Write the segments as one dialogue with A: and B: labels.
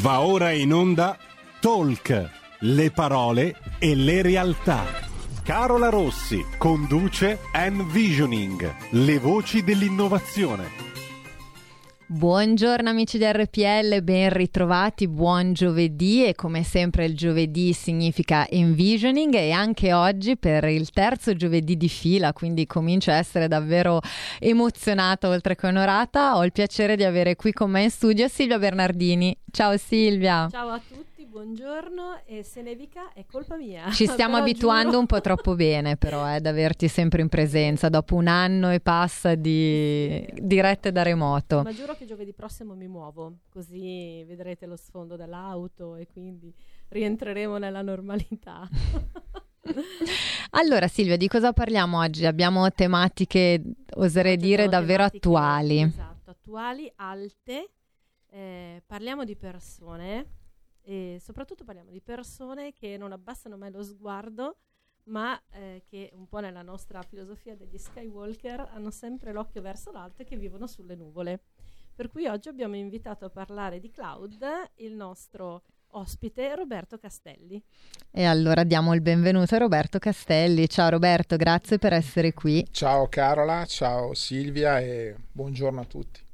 A: Va ora in onda Talk, le parole e le realtà. Carola Rossi conduce Envisioning, le voci dell'innovazione.
B: Buongiorno amici di RPL, ben ritrovati, buon giovedì e come sempre il giovedì significa envisioning e anche oggi per il terzo giovedì di fila, quindi comincio a essere davvero emozionata oltre che onorata, ho il piacere di avere qui con me in studio Silvia Bernardini. Ciao Silvia.
C: Ciao a tutti buongiorno e se nevica è colpa mia.
B: Ci stiamo abituando giuro. un po' troppo bene però eh, ad averti sempre in presenza dopo un anno e passa di dirette da remoto.
C: Ma giuro che giovedì prossimo mi muovo, così vedrete lo sfondo dell'auto e quindi rientreremo nella normalità.
B: allora Silvia, di cosa parliamo oggi? Abbiamo tematiche, oserei oggi dire, davvero attuali.
C: Esatto, attuali, alte. Eh, parliamo di persone e soprattutto parliamo di persone che non abbassano mai lo sguardo, ma eh, che un po' nella nostra filosofia degli Skywalker hanno sempre l'occhio verso l'alto e che vivono sulle nuvole. Per cui oggi abbiamo invitato a parlare di cloud il nostro ospite Roberto Castelli.
B: E allora diamo il benvenuto a Roberto Castelli. Ciao Roberto, grazie per essere qui.
D: Ciao Carola, ciao Silvia e buongiorno a tutti.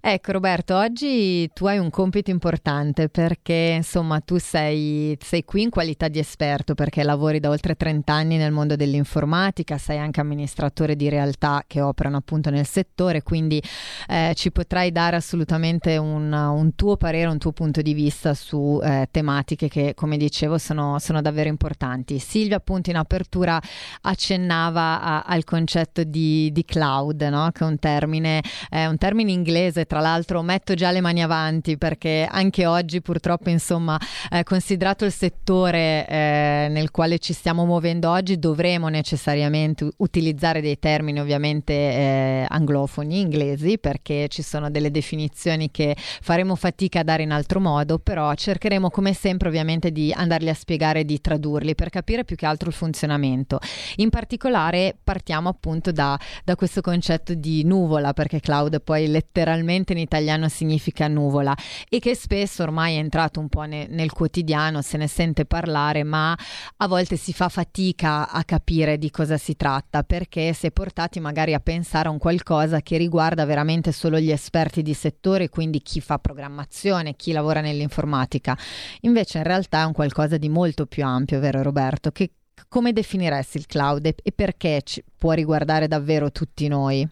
B: Ecco Roberto, oggi tu hai un compito importante perché insomma tu sei, sei, qui in qualità di esperto perché lavori da oltre 30 anni nel mondo dell'informatica, sei anche amministratore di realtà che operano appunto nel settore, quindi eh, ci potrai dare assolutamente un, un, tuo parere, un tuo punto di vista su eh, tematiche che come dicevo sono, sono, davvero importanti. Silvia appunto in apertura accennava a, al concetto di, di cloud, no? che è un termine, eh, un termine inglese tra l'altro metto già le mani avanti perché anche oggi purtroppo insomma eh, considerato il settore eh, nel quale ci stiamo muovendo oggi dovremo necessariamente utilizzare dei termini ovviamente eh, anglofoni, inglesi perché ci sono delle definizioni che faremo fatica a dare in altro modo però cercheremo come sempre ovviamente di andarli a spiegare di tradurli per capire più che altro il funzionamento. In particolare partiamo appunto da, da questo concetto di nuvola perché cloud poi letteralmente letteralmente in italiano significa nuvola e che spesso ormai è entrato un po' ne, nel quotidiano, se ne sente parlare, ma a volte si fa fatica a capire di cosa si tratta perché si è portati magari a pensare a un qualcosa che riguarda veramente solo gli esperti di settore, quindi chi fa programmazione, chi lavora nell'informatica. Invece in realtà è un qualcosa di molto più ampio, vero Roberto? Che, come definiresti il cloud e, perché ci, può riguardare davvero tutti noi?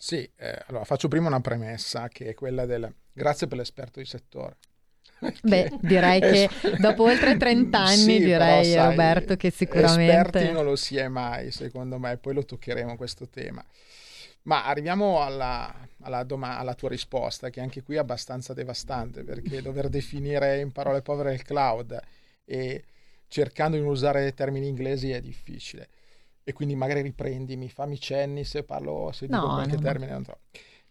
D: Sì, eh, allora faccio prima una premessa che è quella del grazie per l'esperto di settore.
B: Beh, direi che dopo oltre 30 anni, sì, direi però, sai, Roberto che sicuramente...
D: Esperti non lo si è mai, secondo me, poi lo toccheremo questo tema. Ma arriviamo alla, alla, doma- alla tua risposta, che anche qui è abbastanza devastante, perché dover definire in parole povere il cloud e cercando di non usare termini inglesi è difficile e quindi magari riprendimi, fammi cenni se parlo, se dico no, qualche no, termine. Non so.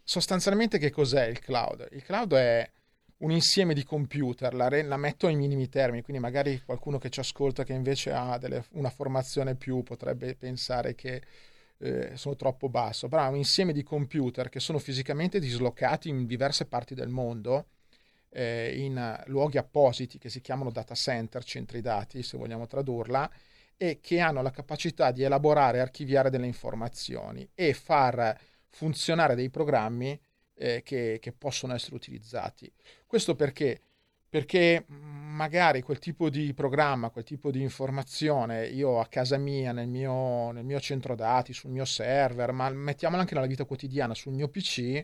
D: Sostanzialmente che cos'è il cloud? Il cloud è un insieme di computer, la, re, la, metto ai minimi termini, quindi magari qualcuno che ci ascolta che invece ha delle, una formazione più potrebbe pensare che eh, sono troppo basso, però è un insieme di computer che sono fisicamente dislocati in diverse parti del mondo, eh, in luoghi appositi che si chiamano data center, centri dati se vogliamo tradurla, e che hanno la capacità di elaborare e archiviare delle informazioni e far funzionare dei programmi eh, che, che, possono essere utilizzati. Questo perché? Perché magari quel tipo di programma, quel tipo di informazione, io a casa mia, nel mio, nel mio centro dati, sul mio server, ma mettiamola anche nella vita quotidiana, sul mio PC,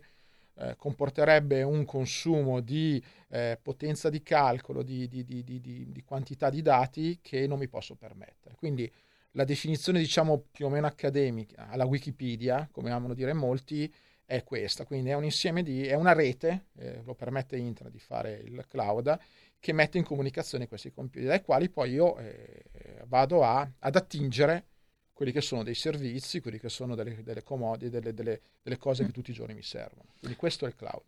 D: eh, comporterebbe un consumo di eh, potenza di calcolo, di, di, di, di, quantità di dati che non mi posso permettere. Quindi la definizione, diciamo, più o meno accademica, alla Wikipedia, come amano dire molti, è questa. Quindi è un insieme di, è una rete, eh, lo permette Internet di fare il cloud, che mette in comunicazione questi computer, dai quali poi io eh, vado a, ad attingere quelli che sono dei servizi, quelli che sono delle, delle comodi, delle, delle, delle cose che tutti i giorni mi servono. Quindi questo è il cloud.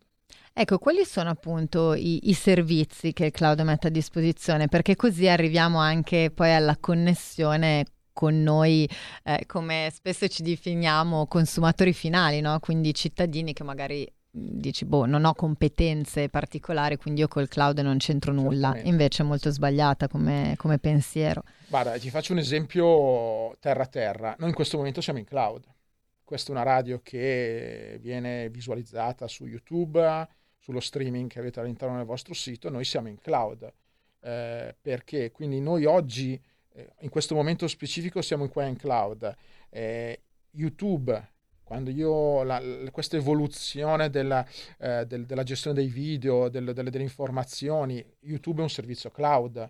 B: Ecco, quali sono appunto i, i, servizi che il cloud mette a disposizione? Perché così arriviamo anche poi alla connessione con noi, eh, come spesso ci definiamo consumatori finali, no? quindi cittadini che magari dici, boh, non ho competenze particolari, quindi io col cloud non c'entro nulla. Invece è molto sbagliata come, come pensiero.
D: Guarda, ti faccio un esempio terra-terra. Noi in questo momento siamo in cloud. Questa è una radio che viene visualizzata su YouTube, sullo streaming che avete all'interno del vostro sito. Noi siamo in cloud. Eh, perché? Quindi noi oggi, eh, in questo momento specifico, siamo qua in cloud. Eh, YouTube quando io la, questa evoluzione della, eh, del, della, gestione dei video, del, delle, delle, informazioni, YouTube è un servizio cloud.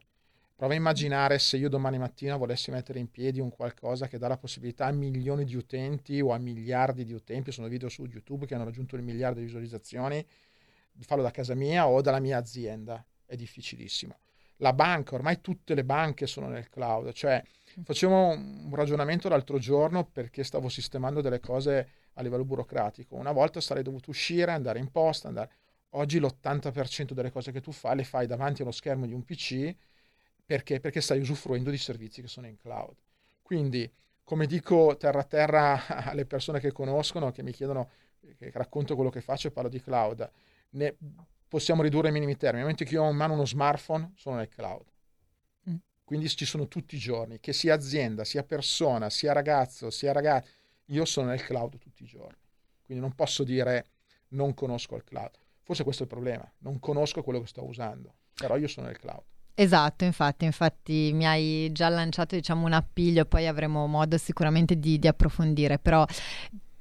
D: Prova a immaginare se io domani mattina volessi mettere in piedi un qualcosa che dà la possibilità a milioni di utenti o a miliardi di utenti, sono video su YouTube che hanno raggiunto il miliardo di visualizzazioni, farlo da casa mia o dalla mia azienda. È difficilissimo. La banca, ormai tutte le banche sono nel cloud, cioè Facevo un ragionamento l'altro giorno perché stavo sistemando delle cose a livello burocratico. Una volta sarei dovuto uscire, andare in posta, andare... Oggi l'80% delle cose che tu fai le fai davanti allo schermo di un PC perché? Perché stai usufruendo di servizi che sono in cloud. Quindi, come dico terra a terra alle persone che conoscono, che mi chiedono, che racconto quello che faccio e parlo di cloud, ne possiamo ridurre ai minimi termini. Nel momento che io ho in mano uno smartphone, sono nel cloud quindi ci sono tutti i giorni, che sia azienda, sia persona, sia ragazzo, sia ragazza, io sono nel cloud tutti i giorni. Quindi non posso dire non conosco il cloud. Forse questo è il problema, non conosco quello che sto usando, però io sono nel cloud.
B: Esatto, infatti, infatti mi hai già lanciato diciamo un appiglio, poi avremo modo sicuramente di, di approfondire, però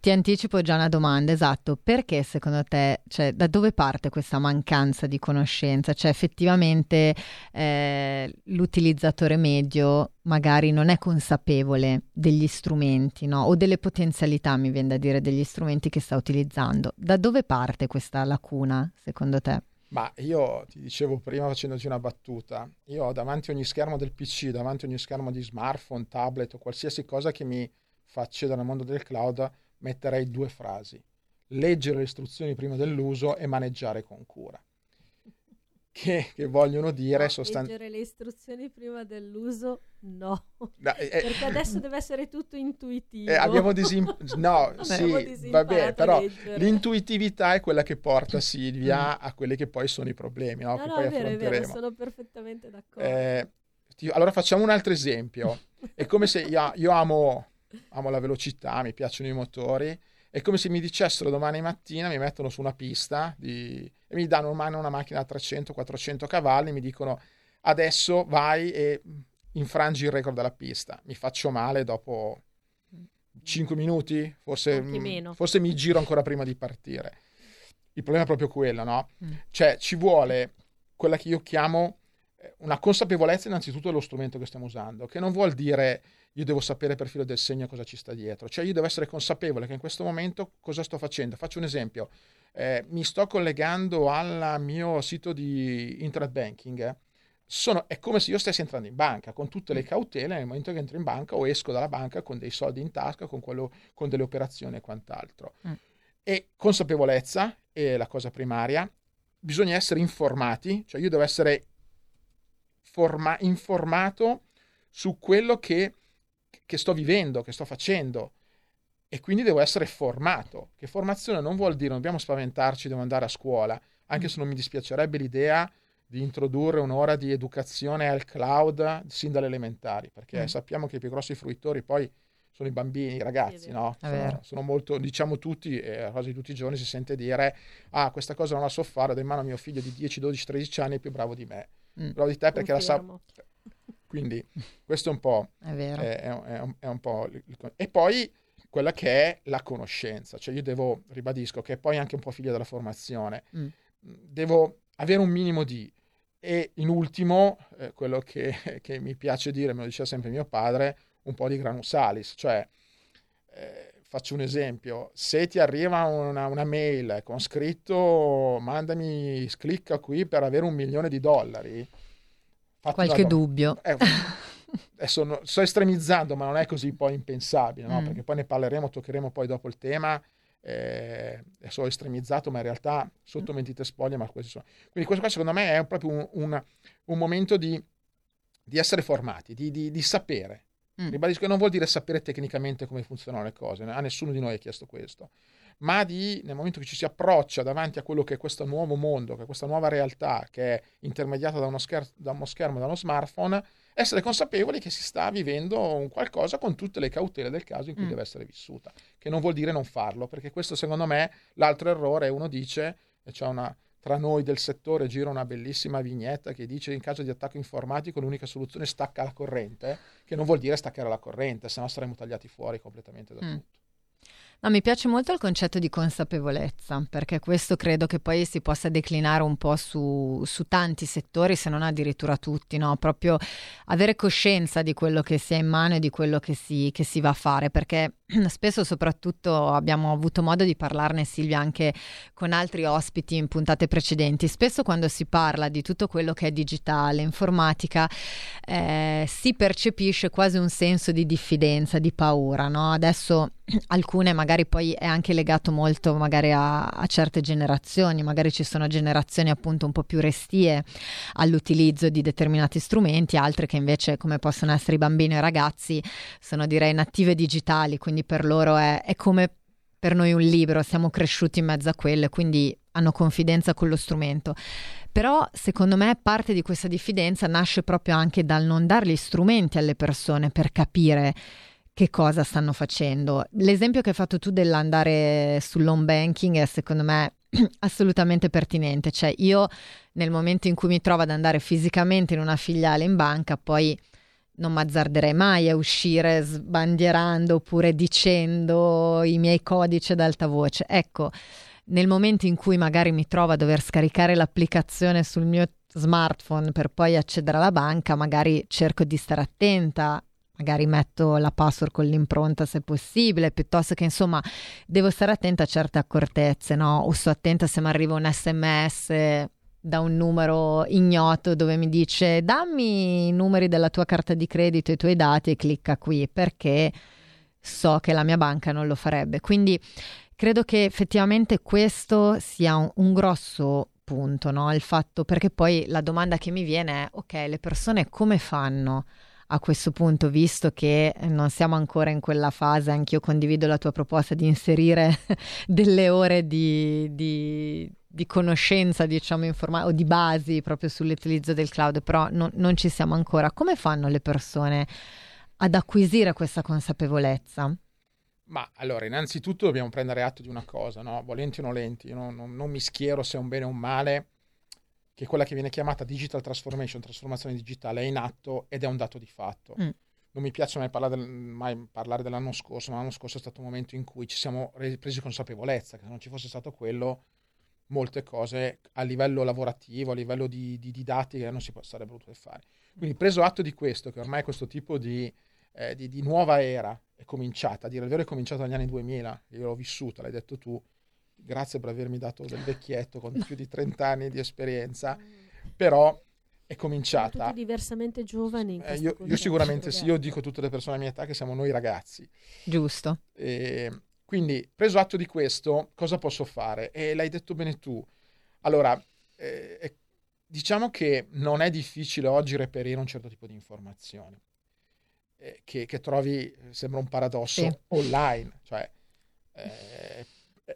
B: ti anticipo già una domanda, esatto, perché secondo te, cioè, da dove parte questa mancanza di conoscenza? Cioè effettivamente eh, l'utilizzatore medio magari non è consapevole degli strumenti, no? O delle potenzialità, mi viene da dire, degli strumenti che sta utilizzando. Da dove parte questa lacuna, secondo te?
D: Ma io ti dicevo prima facendoci una battuta, io ho davanti ogni schermo del PC, davanti ogni schermo di smartphone, tablet o qualsiasi cosa che mi fa accedere al mondo del cloud, metterei due frasi. Leggere le istruzioni prima dell'uso e maneggiare con cura. Che, che vogliono dire
C: no,
D: sostanzialmente...
C: Leggere le istruzioni prima dell'uso no. no eh, Perché adesso deve essere tutto intuitivo.
D: Eh, abbiamo disim... No, sì, vabbè, però l'intuitività è quella che porta Silvia a quelli che poi sono i problemi, no?
C: No,
D: che
C: no,
D: poi
C: è vero, è vero, sono perfettamente d'accordo.
D: Eh, allora facciamo un altro esempio. È come se io, io amo amo la velocità, mi piacciono i motori. È come se mi dicessero domani mattina, mi mettono su una pista di, e mi danno in mano una macchina da 300-400 cavalli, mi dicono adesso vai e infrangi il record della pista. Mi faccio male dopo 5 minuti, forse, forse mi giro ancora prima di partire. Il problema è proprio quello, no? Mm. Cioè ci vuole quella che io chiamo una consapevolezza innanzitutto dello strumento che stiamo usando, che non vuol dire io devo sapere per filo del segno cosa ci sta dietro, cioè io devo essere consapevole che in questo momento cosa sto facendo. Faccio un esempio, eh, mi sto collegando al mio sito di internet banking, sono, è come se io stessi entrando in banca con tutte le cautele nel momento che entro in banca o esco dalla banca con dei soldi in tasca, con, quello, con delle operazioni e quant'altro. Mm. E consapevolezza è la cosa primaria, bisogna essere informati, cioè io devo essere forma- informato su quello che che sto vivendo, che sto facendo e quindi devo essere formato. Che formazione non vuol dire non dobbiamo spaventarci, devo andare a scuola, anche se non mi dispiacerebbe l'idea di introdurre un'ora di educazione al cloud sin dalle elementari, perché mm. sappiamo che i più grossi fruitori poi sono i bambini, i ragazzi, no? Sono, sono, molto, diciamo tutti, eh, quasi tutti i giorni si sente dire, ah, questa cosa non la so fare, do in mano a mio figlio di 10, 12, 13 anni, è più bravo di me. Mm. Bravo di te perché Confermo. la sa quindi questo è un po'...
B: È vero.
D: È, è, un, è un po e poi quella che è la conoscenza, cioè io devo, ribadisco, che è poi anche un po' figlia della formazione, mm. devo avere un minimo di... E in ultimo, eh, quello che, che, mi piace dire, me lo diceva sempre mio padre, un po' di granusalis, cioè... Eh, faccio un esempio, se ti arriva una, una, mail con scritto mandami, clicca qui per avere un milione di dollari,
B: Qualche dubbio.
D: Eh, adesso sto estremizzando, ma non è così poi impensabile, no? mm. perché poi ne parleremo, toccheremo poi dopo il tema. Eh, adesso estremizzato, ma in realtà sotto mentite spoglie, ma questi sono. Quindi questo qua secondo me è proprio un, un, un momento di, di, essere formati, di, di, di sapere. Mm. Ribadisco che non vuol dire sapere tecnicamente come funzionano le cose, a nessuno di noi è chiesto questo, ma di, nel momento che ci si approccia davanti a quello che è questo nuovo mondo, che è questa nuova realtà che è intermediata da uno, scher- da uno schermo, da uno smartphone, essere consapevoli che si sta vivendo un qualcosa con tutte le cautele del caso in cui mm. deve essere vissuta, che non vuol dire non farlo, perché questo secondo me l'altro errore, uno dice, e c'è una, tra noi del settore gira una bellissima vignetta che dice in caso di attacco informatico l'unica soluzione è stacca la corrente, che non vuol dire staccare la corrente, se no saremmo tagliati fuori completamente da mm. tutto.
B: No, mi piace molto il concetto di consapevolezza, perché questo credo che poi si possa declinare un po' su, su tanti settori, se non addirittura tutti, no? Proprio avere coscienza di quello che si ha in mano e di quello che si, che si va a fare, perché spesso soprattutto abbiamo avuto modo di parlarne Silvia anche con altri ospiti in puntate precedenti spesso quando si parla di tutto quello che è digitale informatica eh, si percepisce quasi un senso di diffidenza di paura no? adesso alcune magari poi è anche legato molto magari a, a, certe generazioni magari ci sono generazioni appunto un po' più restie all'utilizzo di determinati strumenti altre che invece come possono essere i bambini e i ragazzi sono direi native digitali quindi per loro è, è come per noi un libro, siamo cresciuti in mezzo a quello, quindi hanno confidenza con lo strumento. Però secondo me parte di questa diffidenza nasce proprio anche dal non dare gli strumenti alle persone per capire che cosa stanno facendo. L'esempio che hai fatto tu dell'andare sull'home banking è secondo me assolutamente pertinente, cioè io nel momento in cui mi trovo ad andare fisicamente in una filiale in banca, poi non mi azzarderei mai a uscire sbandierando oppure dicendo i miei codici ad alta voce. Ecco, nel momento in cui magari mi trovo a dover scaricare l'applicazione sul mio smartphone per poi accedere alla banca, magari cerco di stare attenta, magari metto la password con l'impronta se possibile, piuttosto che insomma devo stare attenta a certe accortezze, no? O sto attenta se mi arriva un sms da un numero ignoto dove mi dice dammi i numeri della tua carta di credito e i tuoi dati e clicca qui perché so che la mia banca non lo farebbe. Quindi credo che effettivamente questo sia un, un grosso punto, no? Il fatto perché poi la domanda che mi viene è ok, le persone come fanno? A questo punto, visto che non siamo ancora in quella fase, anch'io condivido la tua proposta di inserire delle ore di, di, di conoscenza, diciamo, informatica o di basi proprio sull'utilizzo del cloud, però non, non ci siamo ancora. Come fanno le persone ad acquisire questa consapevolezza?
D: Ma allora, innanzitutto dobbiamo prendere atto di una cosa, no? volenti o nolenti, io non, non, non, mi schiero se è un bene o un male, che quella che viene chiamata digital transformation, trasformazione digitale, è in atto ed è un dato di fatto. Mm. Non mi piace mai parlare, del, mai parlare, dell'anno scorso, ma l'anno scorso è stato un momento in cui ci siamo presi consapevolezza che se non ci fosse stato quello molte cose a livello lavorativo, a livello di, di didattica non si sarebbe potuto fare. Quindi preso atto di questo, che ormai questo tipo di, eh, di, di, nuova era è cominciata, a dire il vero è cominciata negli anni 2000, io l'ho vissuta, l'hai detto tu, grazie per avermi dato del vecchietto con più di 30 anni di esperienza, però è cominciata.
C: Tutti diversamente giovani.
D: Eh, io, io, sicuramente sì, io dico a tutte le persone della mia età che siamo noi ragazzi.
B: Giusto.
D: E, quindi, preso atto di questo, cosa posso fare? E l'hai detto bene tu. Allora, eh, diciamo che non è difficile oggi reperire un certo tipo di informazioni. Eh, che, che, trovi, sembra un paradosso, sì. online. Cioè, eh,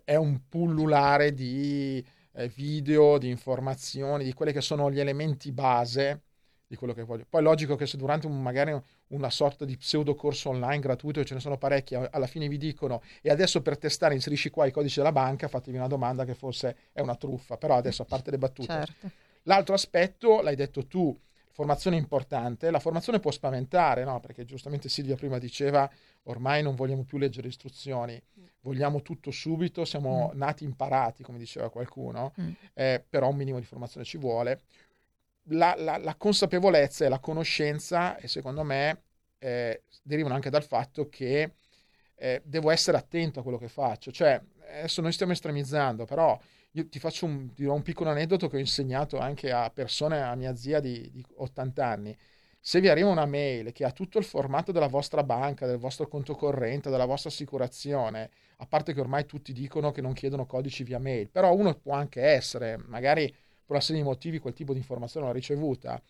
D: è un pullulare di eh, video, di informazioni, di quelli che sono gli elementi base di quello che voglio. Poi è logico che se durante un, magari una sorta di pseudo corso online gratuito, ce ne sono parecchi, alla fine vi dicono e adesso per testare inserisci qua i codici della banca, fatevi una domanda che forse è una truffa, però adesso a parte le battute.
B: Certo.
D: L'altro aspetto, l'hai detto tu, formazione importante, la formazione può spaventare, no? perché giustamente Silvia prima diceva ormai non vogliamo più leggere istruzioni, vogliamo tutto subito, siamo mm. nati imparati, come diceva qualcuno, mm. eh, però un minimo di formazione ci vuole la, la, la, consapevolezza e la conoscenza, e secondo me, eh, derivano anche dal fatto che eh, devo essere attento a quello che faccio. Cioè, adesso noi stiamo estremizzando, però io ti faccio un, ti un piccolo aneddoto che ho insegnato anche a persone, a mia zia di, di 80 anni. Se vi arriva una mail che ha tutto il formato della vostra banca, del vostro conto corrente, della vostra assicurazione, a parte che ormai tutti dicono che non chiedono codici via mail, però uno può anche essere, magari per una serie di motivi quel tipo di informazione l'ho ricevuta,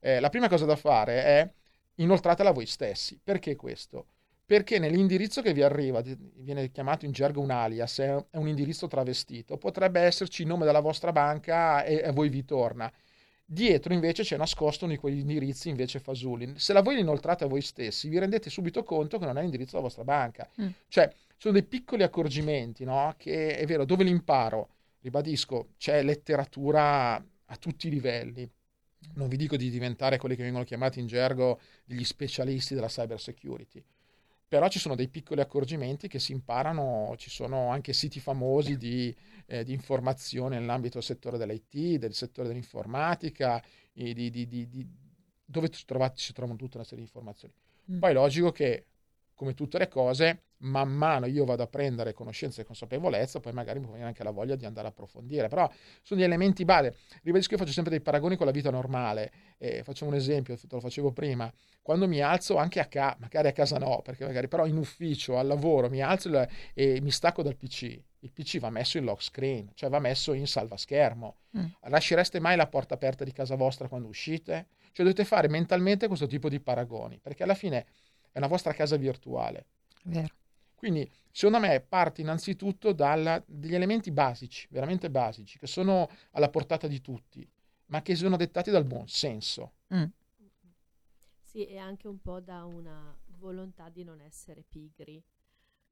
D: eh, la prima cosa da fare è inoltratela voi stessi. Perché questo? Perché nell'indirizzo che vi arriva, viene chiamato in gergo un alias, è un indirizzo travestito, potrebbe esserci il nome della vostra banca e a voi vi torna. Dietro invece c'è nascosto uno di quegli indirizzi invece fasulli. Se la voi inoltrate a voi stessi, vi rendete subito conto che non è l'indirizzo della vostra banca. Mm. Cioè, sono dei piccoli accorgimenti, no? Che è vero, dove li imparo? Ribadisco, c'è letteratura a tutti i livelli. Non vi dico di diventare quelli che vengono chiamati in gergo gli specialisti della cyber security però ci sono dei piccoli accorgimenti che si imparano, ci sono anche siti famosi di, eh, di informazione nell'ambito del settore dell'IT, del settore dell'informatica, di, di, dove trovate, si trovano tutta una serie di informazioni. Mm. Poi è logico che, come tutte le cose, man mano io vado a prendere conoscenza e consapevolezza, poi magari mi viene anche la voglia di andare a approfondire, però sono gli elementi base. Ribadisco io faccio sempre dei paragoni con la vita normale, eh, facciamo un esempio, te lo facevo prima, quando mi alzo anche a casa, magari a casa no, perché magari però in ufficio, al lavoro, mi alzo e mi stacco dal PC, il PC va messo in lock screen, cioè va messo in salva schermo. Mm. Lascereste mai la porta aperta di casa vostra quando uscite? Cioè dovete fare mentalmente questo tipo di paragoni, perché alla fine è una vostra casa virtuale.
B: Vero.
D: Quindi, secondo me, parte innanzitutto dagli elementi basici, veramente basici, che sono alla portata di tutti, ma che sono dettati dal buon senso. Mm.
C: Sì, e anche un po' da una volontà di non essere pigri,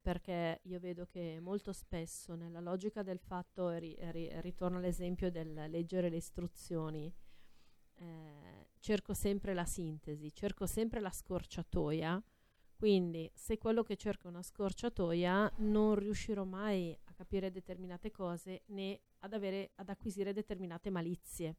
C: perché io vedo che molto spesso nella logica del fatto, ri, ri, ritorno all'esempio del leggere le istruzioni, eh, cerco sempre la sintesi, cerco sempre la scorciatoia quindi, se quello che cerco è una scorciatoia, non riuscirò mai a capire determinate cose né ad, avere, ad acquisire determinate malizie,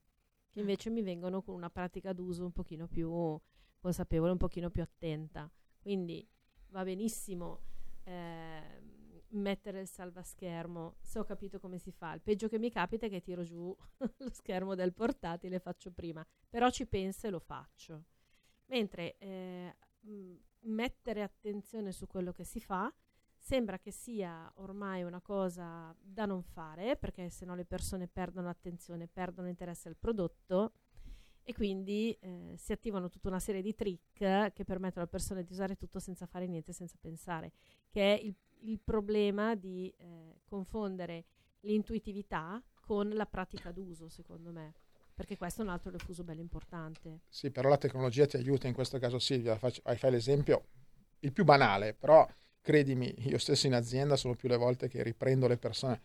C: che invece mi vengono con una pratica d'uso un pochino più consapevole, un pochino più attenta. Quindi va benissimo eh, mettere il salvaschermo se ho capito come si fa. Il peggio che mi capita è che tiro giù lo schermo del portatile, faccio prima, però ci penso e lo faccio. Mentre eh, mettere attenzione su quello che si fa. Sembra che sia ormai una cosa da non fare perché se no le persone perdono attenzione, perdono interesse al prodotto. E quindi eh, si attivano tutta una serie di trick che permettono alle persone di usare tutto senza fare niente, senza pensare, che è il, il problema di eh, confondere l'intuitività con la pratica d'uso, secondo me perché questo è un altro refuso bello importante.
D: Sì, però la tecnologia ti aiuta in questo caso Silvia, faccio, fai l'esempio, il più banale, però credimi, io stesso in azienda sono più le volte che riprendo le persone,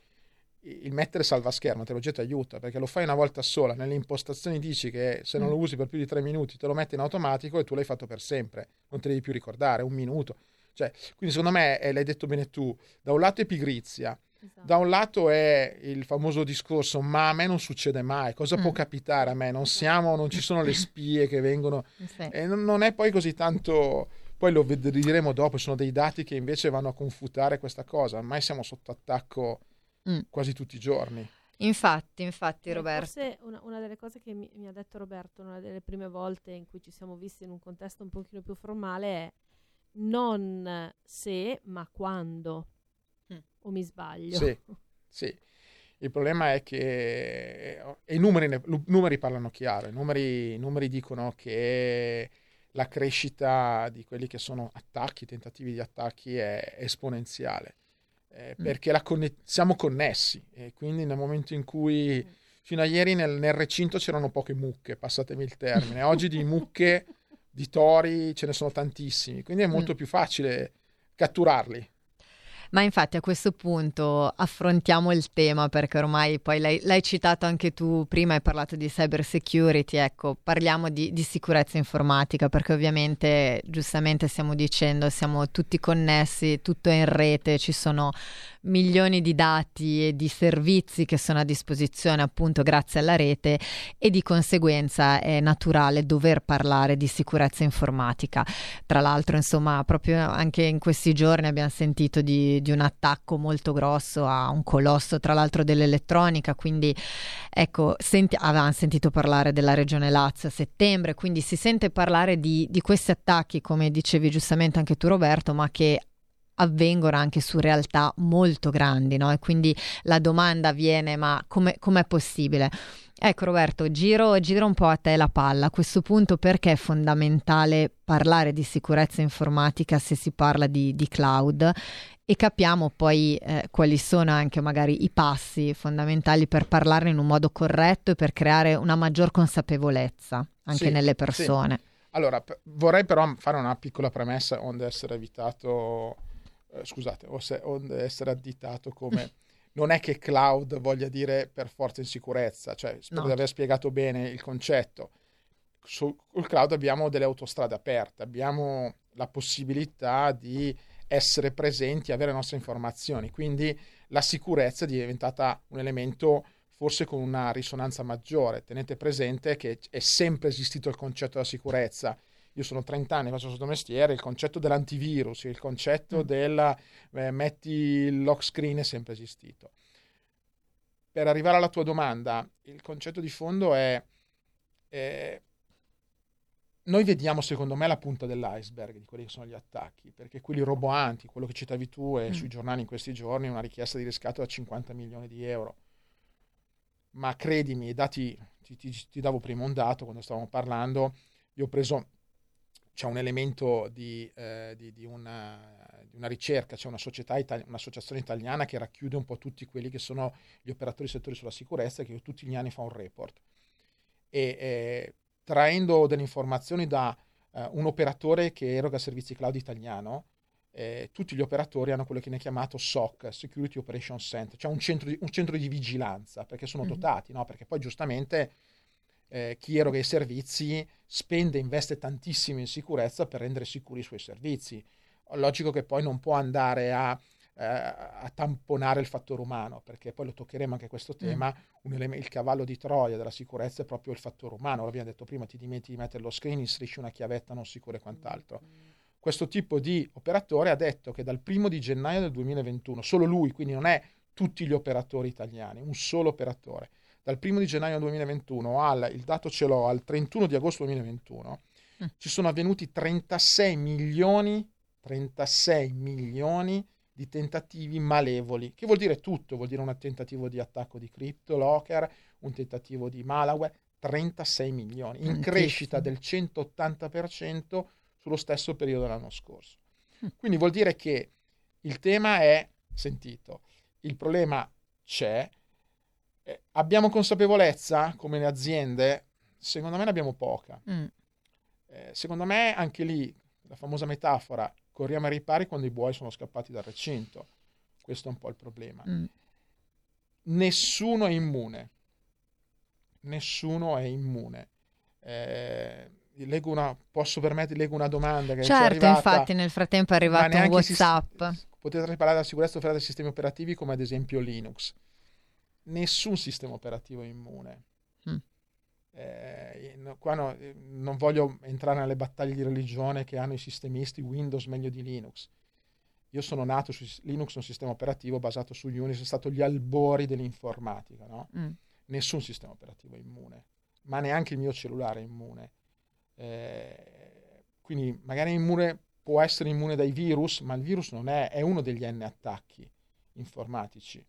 D: il mettere salvaschermo, la tecnologia ti aiuta, perché lo fai una volta sola, nelle impostazioni dici che se non lo mm. usi per più di tre minuti te lo metti in automatico e tu l'hai fatto per sempre, non te devi più ricordare, un minuto. Cioè, quindi secondo me, eh, l'hai detto bene tu, da un lato è pigrizia, Esatto. Da un lato è il famoso discorso, ma a me non succede mai, cosa mm. può capitare a me? Non, siamo, non ci sono le spie che vengono, sì. e non, è poi così tanto, poi lo vedremo dopo, sono dei dati che invece vanno a confutare questa cosa, ormai siamo sotto attacco mm. quasi tutti i giorni.
B: Infatti, infatti,
C: eh,
B: Roberto.
C: Forse una, una, delle cose che mi, mi, ha detto Roberto, una delle prime volte in cui ci siamo visti in un contesto un pochino più formale è non se, ma quando. O mi sbaglio?
D: Sì, sì. Il problema è che i numeri, numeri parlano chiaro, i numeri, i numeri, dicono che la crescita di quelli che sono attacchi, tentativi di attacchi è esponenziale, eh, mm. perché conne- siamo connessi e quindi nel momento in cui fino a ieri nel, nel recinto c'erano poche mucche, passatemi il termine, oggi di mucche, di tori ce ne sono tantissimi, quindi è molto mm. più facile catturarli.
B: Ma infatti a questo punto affrontiamo il tema perché ormai poi l'hai, l'hai citato anche tu prima, hai parlato di cyber security, ecco, parliamo di, di, sicurezza informatica perché ovviamente giustamente stiamo dicendo siamo tutti connessi, tutto è in rete, ci sono milioni di dati e di servizi che sono a disposizione appunto grazie alla rete e di conseguenza è naturale dover parlare di sicurezza informatica. Tra l'altro insomma proprio anche in questi giorni abbiamo sentito di di, un attacco molto grosso a un colosso, tra l'altro dell'elettronica, quindi ecco, senti, avevamo sentito parlare della regione Lazio a settembre, quindi si sente parlare di, di questi attacchi, come dicevi giustamente anche tu Roberto, ma che avvengono anche su realtà molto grandi, no? E quindi la domanda viene: ma come è possibile? Ecco Roberto, giro, giro, un po' a te la palla. A questo punto perché è fondamentale parlare di sicurezza informatica se si parla di, di cloud e capiamo poi eh, quali sono anche magari i passi fondamentali per parlarne in un modo corretto e per creare una maggior consapevolezza anche sì, nelle persone. Sì.
D: Allora, p- vorrei però fare una piccola premessa onde essere evitato, eh, scusate, onde essere additato come non è che cloud voglia dire per forza in sicurezza, cioè spero no. di aver spiegato bene il concetto. Sul cloud abbiamo delle autostrade aperte, abbiamo la possibilità di essere presenti, avere le nostre informazioni, quindi la sicurezza è diventata un elemento forse con una risonanza maggiore. Tenete presente che è sempre esistito il concetto della sicurezza io sono 30 anni, faccio questo mestiere, il concetto dell'antivirus, il concetto mm. del eh, metti il lock screen è sempre esistito. Per arrivare alla tua domanda, il concetto di fondo è, eh, noi vediamo secondo me la punta dell'iceberg di quelli che sono gli attacchi, perché quelli roboanti, quello che citavi tu e mm. sui giornali in questi giorni, una richiesta di riscatto da 50 milioni di euro. Ma credimi, dati, ti, ti, ti davo prima un dato quando stavamo parlando, io ho preso c'è un elemento di, eh, di, di, una, di, una, ricerca, c'è una società, itali- un'associazione italiana che racchiude un po' tutti quelli che sono gli operatori settori sulla sicurezza che tutti gli anni fa un report. E eh, traendo delle informazioni da eh, un operatore che eroga servizi cloud italiano, eh, tutti gli operatori hanno quello che viene chiamato SOC, Security Operation Center, cioè un centro di, un centro di vigilanza, perché sono mm-hmm. dotati, no? perché poi giustamente eh, chi eroga i servizi spende e investe tantissimo in sicurezza per rendere sicuri i suoi servizi. Logico che poi non può andare a, eh, a tamponare il fattore umano, perché poi lo toccheremo anche questo mm. tema, mm. eleme- il cavallo di Troia della sicurezza è proprio il fattore umano, l'abbiamo detto prima, ti dimentichi di mettere lo screen, inserisci una chiavetta non sicura e quant'altro. Mm. Questo tipo di operatore ha detto che dal primo di gennaio del 2021, solo lui, quindi non è tutti gli operatori italiani, un solo operatore, dal 1 di gennaio 2021 al, il dato ce l'ho, al 31 di agosto 2021, mm. ci sono avvenuti 36 milioni, 36 milioni di tentativi malevoli, che vuol dire tutto, vuol dire un tentativo di attacco di CryptoLocker, un tentativo di malware, 36 milioni, in crescita del 180% sullo stesso periodo dell'anno scorso. Mm. Quindi vuol dire che il tema è sentito, il problema c'è, abbiamo consapevolezza come le aziende? Secondo me ne abbiamo poca. Mm. Eh, secondo me anche lì la famosa metafora corriamo ai ripari quando i buoi sono scappati dal recinto. Questo è un po' il problema. Mm. Nessuno è immune. Nessuno è immune. Eh, leggo una, posso permettere, leggo una domanda che
B: certo,
D: arrivata,
B: infatti nel frattempo è arrivato un WhatsApp. Si,
D: potete parlare della sicurezza offerta dai sistemi operativi come ad esempio Linux nessun sistema operativo è immune. Mm. Eh, no, qua no, non voglio entrare nelle battaglie di religione che hanno i sistemisti Windows meglio di Linux. Io sono nato su Linux, un sistema operativo basato su Unix, è stato gli albori dell'informatica. No? Mm. Nessun sistema operativo è immune, ma neanche il mio cellulare è immune. Eh, quindi magari immune, può essere immune dai virus, ma il virus non è, è uno degli N attacchi informatici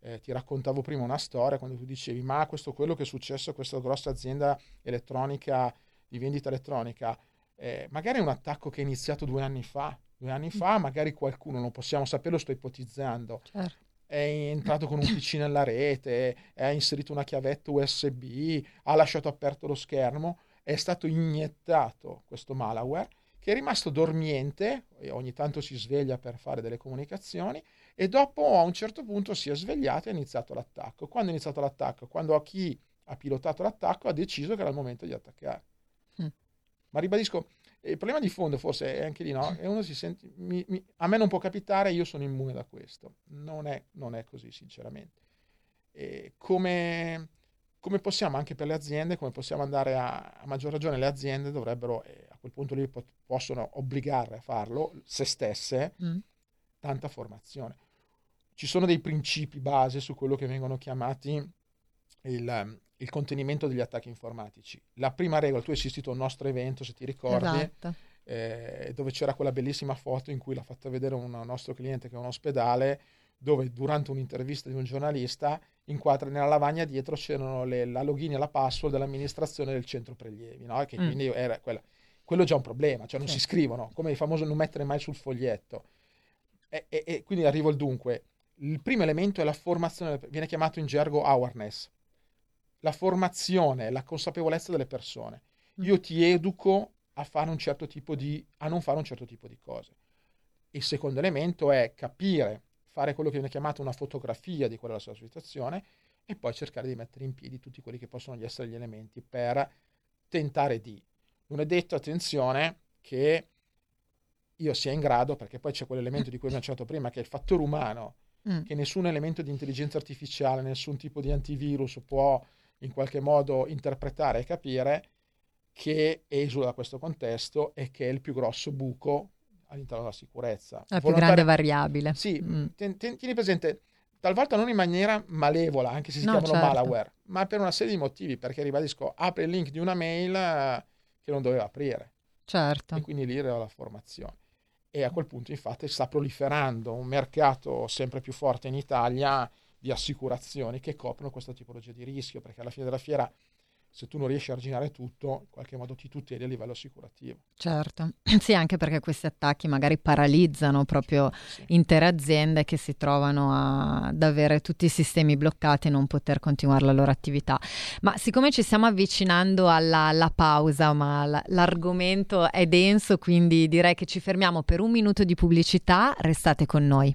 D: eh, ti raccontavo prima una storia quando tu dicevi ma questo quello che è successo a questa grossa azienda elettronica di vendita elettronica eh, magari è un attacco che è iniziato due anni fa. Due anni fa magari qualcuno non possiamo saperlo sto ipotizzando. Certo. è entrato con un PC nella rete ha inserito una chiavetta USB ha lasciato aperto lo schermo è stato iniettato questo malware che è rimasto dormiente e ogni tanto si sveglia per fare delle comunicazioni e dopo a un certo punto si è svegliato e ha iniziato l'attacco. Quando è iniziato l'attacco? Quando chi ha pilotato l'attacco ha deciso che era il momento di attaccare. Mm. Ma ribadisco, il problema di fondo forse è anche lì, no? E uno si sente, mi, mi, a me non può capitare, io sono immune da questo. Non è, non è così, sinceramente. Come, come, possiamo anche per le aziende, come possiamo andare a, a maggior ragione, le aziende dovrebbero, eh, a quel punto lì possono obbligare a farlo, se stesse, mm. Tanta formazione ci sono dei principi base su quello che vengono chiamati il, il, contenimento degli attacchi informatici. La prima regola, tu hai assistito a un nostro evento, se ti ricordi, esatto. eh, dove c'era quella bellissima foto in cui l'ha fatta vedere un nostro cliente che è un ospedale, dove durante un'intervista di un giornalista inquadra nella lavagna dietro c'erano le, la login e la password dell'amministrazione del centro prelievi, no? che mm. quindi era quella, quello è già un problema, cioè non sì. si scrivono, come il famoso non mettere mai sul foglietto. E, e, e quindi arrivo al dunque. Il primo elemento è la formazione, viene chiamato in gergo awareness, la formazione, la consapevolezza delle persone. Mm. Io ti educo a, fare un certo tipo di, a non fare un certo tipo di cose. Il secondo elemento è capire, fare quello che viene chiamato una fotografia di quella sua situazione e poi cercare di mettere in piedi tutti quelli che possono essere gli elementi per tentare di. Non è detto, attenzione, che io sia in grado, perché poi c'è quell'elemento di cui abbiamo accennato prima, che è il fattore umano, mm. che nessun elemento di intelligenza artificiale, nessun tipo di antivirus può in qualche modo interpretare e capire che esula da questo contesto e che è il più grosso buco all'interno della sicurezza.
B: La più grande variabile.
D: Sì, mm. ten, ten, tieni presente, talvolta non in maniera malevola, anche se si no, chiamano certo. malware, ma per una serie di motivi, perché ribadisco, apre il link di una mail eh, che non doveva aprire.
B: Certo.
D: E quindi lì arriva la formazione. E a quel punto infatti sta proliferando un mercato sempre più forte in Italia di assicurazioni che coprono questa tipologia di rischio, perché alla fine della fiera se tu non riesci a arginare tutto, in qualche modo ti tuteli a livello assicurativo.
B: Certo, sì, anche perché questi attacchi magari paralizzano proprio sì. intere aziende che si trovano a, ad avere tutti i sistemi bloccati e non poter continuare la loro attività. Ma siccome ci stiamo avvicinando alla, alla pausa, ma l- l'argomento è denso, quindi direi che ci fermiamo per un minuto di pubblicità, restate con noi.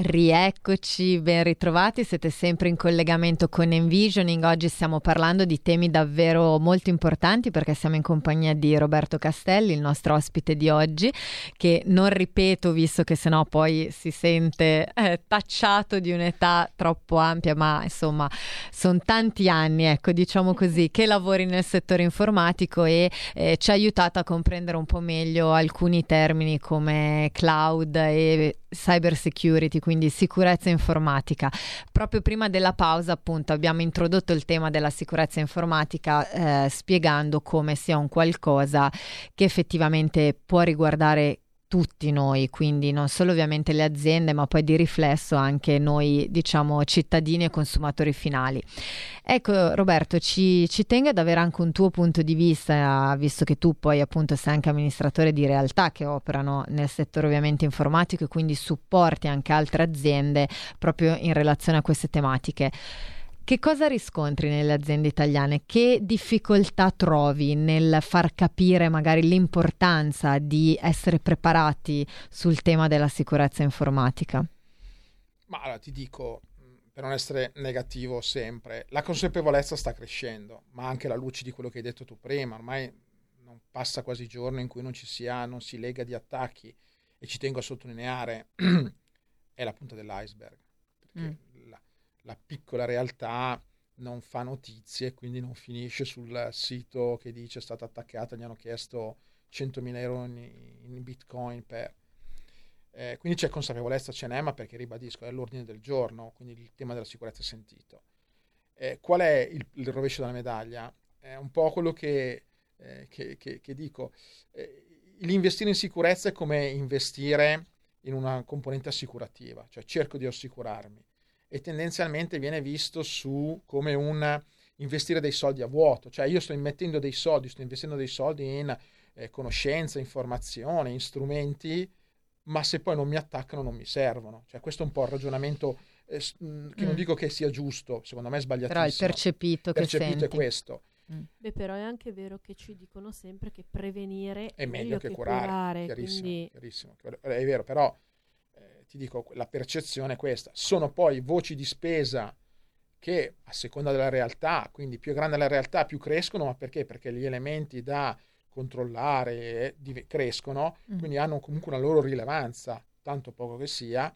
B: Rieccoci, ben ritrovati, siete sempre in collegamento con Envisioning. Oggi stiamo parlando di temi davvero molto importanti perché siamo in compagnia di Roberto Castelli, il nostro ospite di oggi, che non ripeto visto che sennò poi si sente eh, tacciato di un'età troppo ampia, ma insomma sono tanti anni, ecco, diciamo così, che lavori nel settore informatico e eh, ci ha aiutato a comprendere un po' meglio alcuni termini come cloud e cyber security quindi sicurezza informatica. Proprio prima della pausa, appunto, abbiamo introdotto il tema della sicurezza informatica eh, spiegando come sia un qualcosa che effettivamente può riguardare tutti noi, quindi non solo ovviamente le aziende, ma poi di riflesso anche noi, diciamo, cittadini e consumatori finali. Ecco, Roberto, ci, ci tengo ad avere anche un tuo punto di vista, visto che tu poi appunto sei anche amministratore di realtà che operano nel settore ovviamente informatico e quindi supporti anche altre aziende proprio in relazione a queste tematiche. Che cosa riscontri nelle aziende italiane? Che difficoltà trovi nel far capire magari l'importanza di essere preparati sul tema della sicurezza informatica?
D: Ma allora, ti dico, per non essere negativo sempre, la consapevolezza sta crescendo, ma anche alla luce di quello che hai detto tu prima, ormai non passa quasi giorno in cui non ci sia, non si lega di attacchi e ci tengo a sottolineare, è la punta dell'iceberg. Perché mm la piccola realtà non fa notizie, quindi non finisce sul sito che dice è stata attaccata, gli hanno chiesto 100.000 euro in, in bitcoin per... Eh, quindi c'è consapevolezza, ce n'è, ma perché ribadisco, è all'ordine del giorno, quindi il tema della sicurezza è sentito. Eh, qual è il, il, rovescio della medaglia? È un po' quello che, eh, che, che, che dico. Eh, l'investire in sicurezza è come investire in una componente assicurativa, cioè cerco di assicurarmi e tendenzialmente viene visto su come un investire dei soldi a vuoto, cioè io sto immettendo dei soldi, sto investendo dei soldi in eh, conoscenza, informazione, in strumenti, ma se poi non mi attaccano non mi servono. Cioè questo è un po' il ragionamento eh, che mm. non dico che sia giusto, secondo me è sbagliatissimo.
B: Però il percepito,
D: percepito
B: che
D: è questo.
C: Mm. Beh, però è anche vero che ci dicono sempre che prevenire
D: è meglio,
C: meglio
D: che,
C: che,
D: curare.
C: curare
D: chiarissimo,
C: quindi...
D: chiarissimo. È vero, però ti dico, la percezione è questa. Sono poi voci di spesa che a seconda della realtà, quindi più è grande la realtà, più crescono, ma perché? Perché gli elementi da controllare crescono, mm. quindi hanno comunque una loro rilevanza, tanto poco che sia,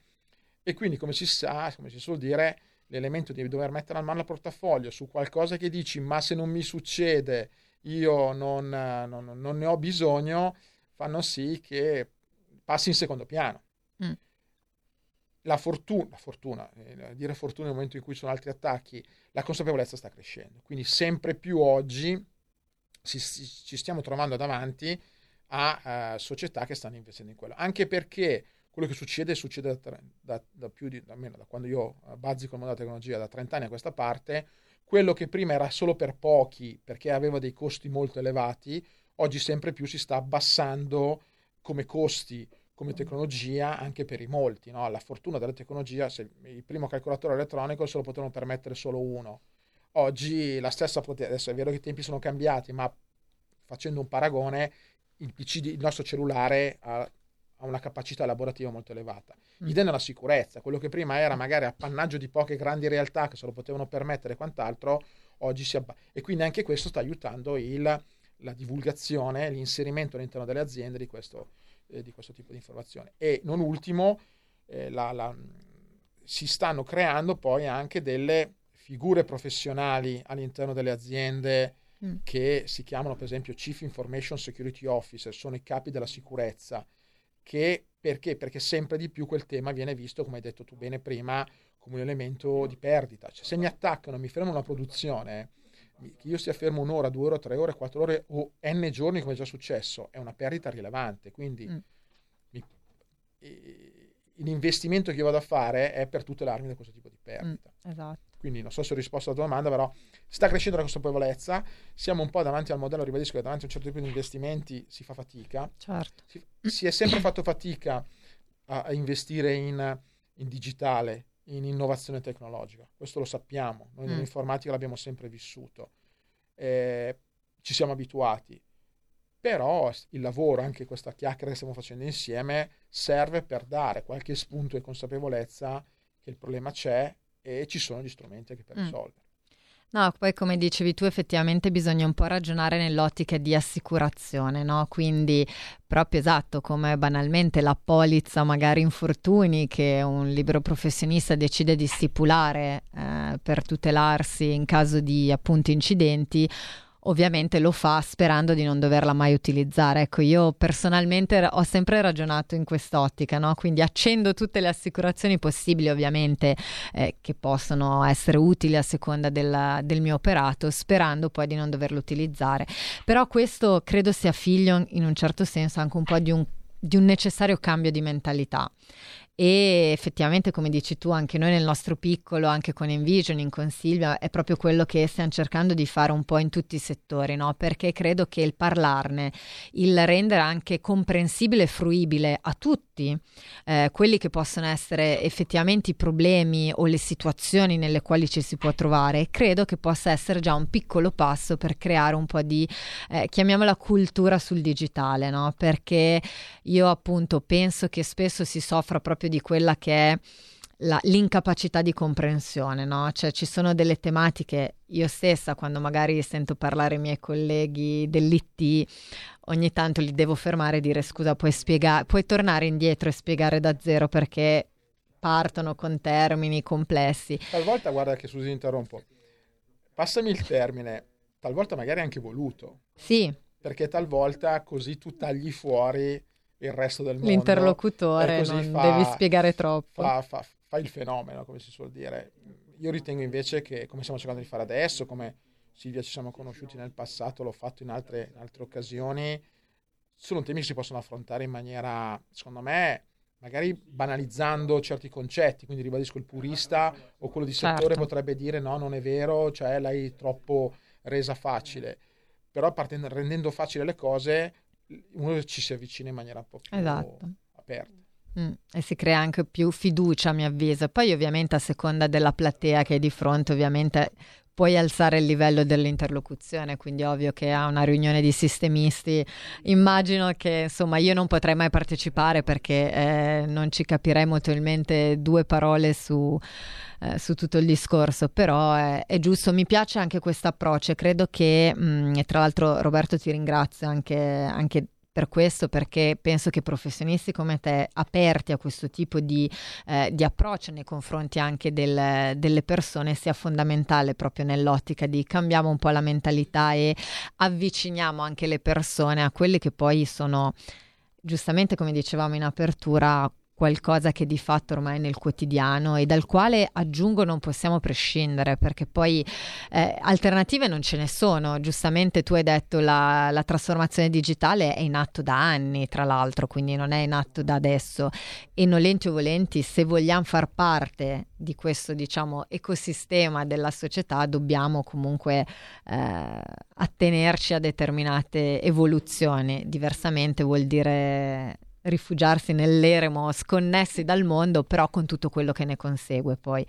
D: e quindi come si sa, come si suol dire, l'elemento di dover mettere la mano al portafoglio su qualcosa che dici ma se non mi succede io non, non, non ne ho bisogno, fanno sì che passi in secondo piano. Mm la fortuna, fortuna eh, dire fortuna nel momento in cui ci sono altri attacchi, la consapevolezza sta crescendo. Quindi sempre più oggi si, si, ci stiamo trovando davanti a uh, società che stanno investendo in quello. Anche perché quello che succede succede da, da, da più di, almeno da quando io bazzico il mondo della tecnologia, da 30 anni a questa parte, quello che prima era solo per pochi perché aveva dei costi molto elevati, oggi sempre più si sta abbassando come costi come tecnologia anche per i molti. No? La fortuna della tecnologia, se il primo calcolatore elettronico se lo potevano permettere solo uno. Oggi la stessa potenza, adesso è vero che i tempi sono cambiati, ma facendo un paragone, il PC, il nostro cellulare ha, ha una capacità elaborativa molto elevata. Mm. Idem nella sicurezza, quello che prima era magari appannaggio di poche grandi realtà che se lo potevano permettere e quant'altro, oggi si abbatte. E quindi anche questo sta aiutando il, la divulgazione, l'inserimento all'interno delle aziende di questo, eh, di questo tipo di informazioni. E non ultimo, eh, la, la, si stanno creando poi anche delle figure professionali all'interno delle aziende mm. che si chiamano per esempio Chief Information Security Officer, sono i capi della sicurezza, che perché? Perché sempre di più quel tema viene visto, come hai detto tu bene prima, come un elemento di perdita. Cioè, se mi attaccano, mi fermano la produzione, che io stia fermo un'ora, due ore, tre ore, quattro ore o n giorni come è già successo, è una perdita rilevante. Quindi mm. mi, eh, l'investimento che io vado a fare è per tutelarmi da questo tipo di perdita.
B: Mm, esatto.
D: Quindi non so se ho risposto alla tua domanda, però sta crescendo la consapevolezza, siamo un po' davanti al modello, ribadisco che davanti a un certo tipo di investimenti si fa fatica.
B: Certo.
D: Si, si è sempre fatto fatica a, a investire in, in digitale, in innovazione tecnologica. Questo lo sappiamo, noi mm. nell'informatica l'abbiamo sempre vissuto, eh, ci siamo abituati, però il lavoro, anche questa chiacchiera che stiamo facendo insieme, serve per dare qualche spunto e consapevolezza che il problema c'è e ci sono gli strumenti anche per mm.
B: No, poi come dicevi tu, effettivamente bisogna un po' ragionare nell'ottica di assicurazione, no? Quindi proprio esatto, come banalmente la polizza magari infortuni che un libero professionista decide di stipulare eh, per tutelarsi in caso di appunto incidenti, ovviamente lo fa sperando di non doverla mai utilizzare. Ecco, io personalmente ho sempre ragionato in quest'ottica, no? Quindi accendo tutte le assicurazioni possibili, ovviamente, eh, che possono essere utili a seconda del, del mio operato, sperando poi di non doverlo utilizzare. Però questo credo sia figlio in un certo senso anche un po' di un di un necessario cambio di mentalità e effettivamente come dici tu anche noi nel nostro piccolo anche con Envisioning con Silvia è proprio quello che stiamo cercando di fare un po' in tutti i settori no? perché credo che il parlarne il rendere anche comprensibile e fruibile a tutti eh, quelli che possono essere effettivamente i problemi o le situazioni nelle quali ci si può trovare credo che possa essere già un piccolo passo per creare un po' di eh, chiamiamola cultura sul digitale no? perché io appunto penso che spesso si soffra proprio di quella che è la, l'incapacità di comprensione, no? Cioè ci sono delle tematiche, io stessa quando magari sento parlare i miei colleghi dell'IT, ogni tanto li devo fermare e dire scusa, puoi, spiegare, puoi tornare indietro e spiegare da zero perché partono con termini complessi.
D: Talvolta, guarda che Susi interrompo, passami il termine, talvolta magari anche voluto.
B: Sì.
D: Perché talvolta così tu tagli fuori il resto del mondo.
B: L'interlocutore, non fa, devi spiegare troppo.
D: Fa, fa, fa, il fenomeno, come si suol dire. Io ritengo invece che, come stiamo cercando di fare adesso, come Silvia ci siamo conosciuti nel passato, l'ho fatto in altre, in altre occasioni, sono temi che si possono affrontare in maniera, secondo me, magari banalizzando certi concetti, quindi ribadisco il purista o quello di settore certo. potrebbe dire no, non è vero, cioè l'hai troppo resa facile, però partendo, rendendo facile le cose uno ci si avvicina in maniera un po' più esatto. aperta.
B: Mm, e si crea anche più fiducia, a mio avviso. Poi, ovviamente, a seconda della platea che è di fronte, ovviamente puoi alzare il livello dell'interlocuzione, quindi ovvio che a una riunione di sistemisti immagino che insomma io non potrei mai partecipare perché eh, non ci capirei molto probabilmente due parole su, eh, su tutto il discorso, però è, è giusto, mi piace anche questo approccio, credo che, mh, mm, e tra l'altro Roberto ti ringrazio anche, anche per questo, perché penso che professionisti come te, aperti a questo tipo di, eh, di approccio nei confronti anche del, delle persone, sia fondamentale proprio nell'ottica di cambiamo un po' la mentalità e avviciniamo anche le persone a quelle che poi sono, giustamente come dicevamo in apertura, qualcosa che di fatto ormai è nel quotidiano e dal quale aggiungo non possiamo prescindere perché poi eh, alternative non ce ne sono. Giustamente tu hai detto la, la trasformazione digitale è in atto da anni, tra l'altro, quindi non è in atto da adesso e nolenti o volenti, se vogliamo far parte di questo diciamo ecosistema della società dobbiamo comunque eh, attenerci a determinate evoluzioni diversamente vuol dire rifugiarsi nell'eremo, sconnessi dal mondo, però con tutto quello che ne consegue poi.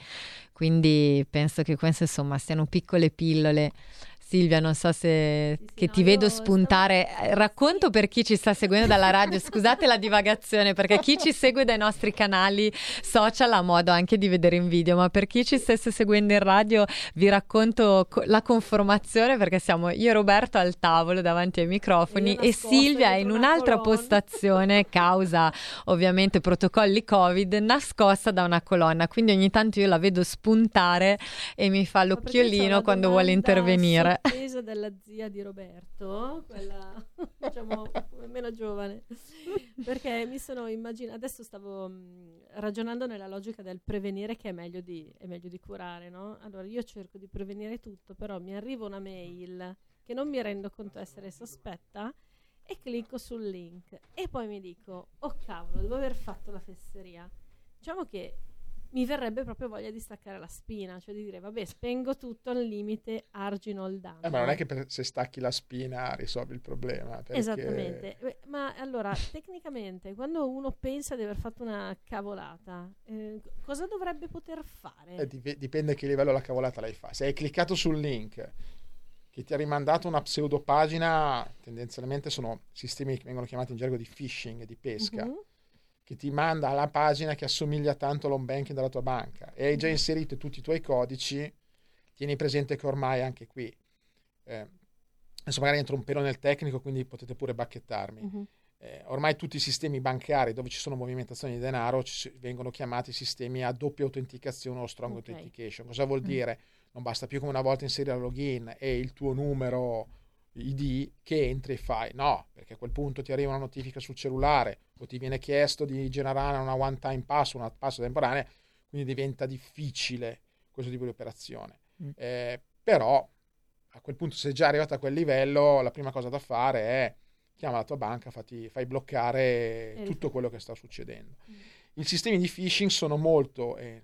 B: Quindi penso che queste insomma siano piccole pillole Silvia, non so se sì, sì, no, ti vedo spuntare. Stavo... Racconto per chi ci sta seguendo dalla radio, scusate la divagazione, perché chi ci segue dai nostri canali social ha modo anche di vedere in video, ma per chi ci stesse seguendo in radio vi racconto la conformazione perché siamo io e Roberto al tavolo davanti ai microfoni e Silvia in un'altra colonna. postazione, causa ovviamente protocolli Covid, nascosta da una colonna, quindi ogni tanto io la vedo spuntare e mi fa l'occhiolino quando vuole intervenire
C: sorpresa della zia di Roberto, quella diciamo meno giovane, perché mi sono immaginata, adesso stavo mh, ragionando nella logica del prevenire che è meglio di, è meglio di curare, no? Allora io cerco di prevenire tutto, però mi arriva una mail che non mi rendo conto essere sospetta e clicco sul link e poi mi dico, oh cavolo, devo aver fatto la fesseria. Diciamo che mi verrebbe proprio voglia di staccare la spina, cioè di dire vabbè spengo tutto al limite, argino il danno.
D: Eh, ma non è che per, se stacchi la spina risolvi il problema. Perché...
C: Esattamente, ma allora tecnicamente quando uno pensa di aver fatto una cavolata, eh, cosa dovrebbe poter fare?
D: Eh, dip- dipende che livello la cavolata lei fa. Se hai cliccato sul link che ti ha rimandato una pseudopagina, tendenzialmente sono sistemi che vengono chiamati in gergo di phishing, di pesca. Uh-huh che ti manda alla pagina che assomiglia tanto all'home banking della tua banca e hai già inserito tutti i tuoi codici, tieni presente che ormai anche qui, eh, adesso magari entro un pelo nel tecnico, quindi potete pure bacchettarmi. Uh-huh. Eh, ormai tutti i sistemi bancari dove ci sono movimentazioni di denaro ci, vengono chiamati sistemi a doppia autenticazione o strong okay. authentication. Cosa vuol uh-huh. dire? Non basta più come una volta inserire il login e il tuo numero ID che entri e fai. No, perché a quel punto ti arriva una notifica sul cellulare o ti viene chiesto di generare una one time pass, una pass temporanea, quindi diventa difficile questo tipo di operazione. Mm. Eh, però a quel punto, se già arrivato a quel livello, la prima cosa da fare è chiama la tua banca, fatti, fai bloccare
C: E
D: tutto quello che sta succedendo.
C: Mm.
D: I sistemi di phishing sono molto, eh,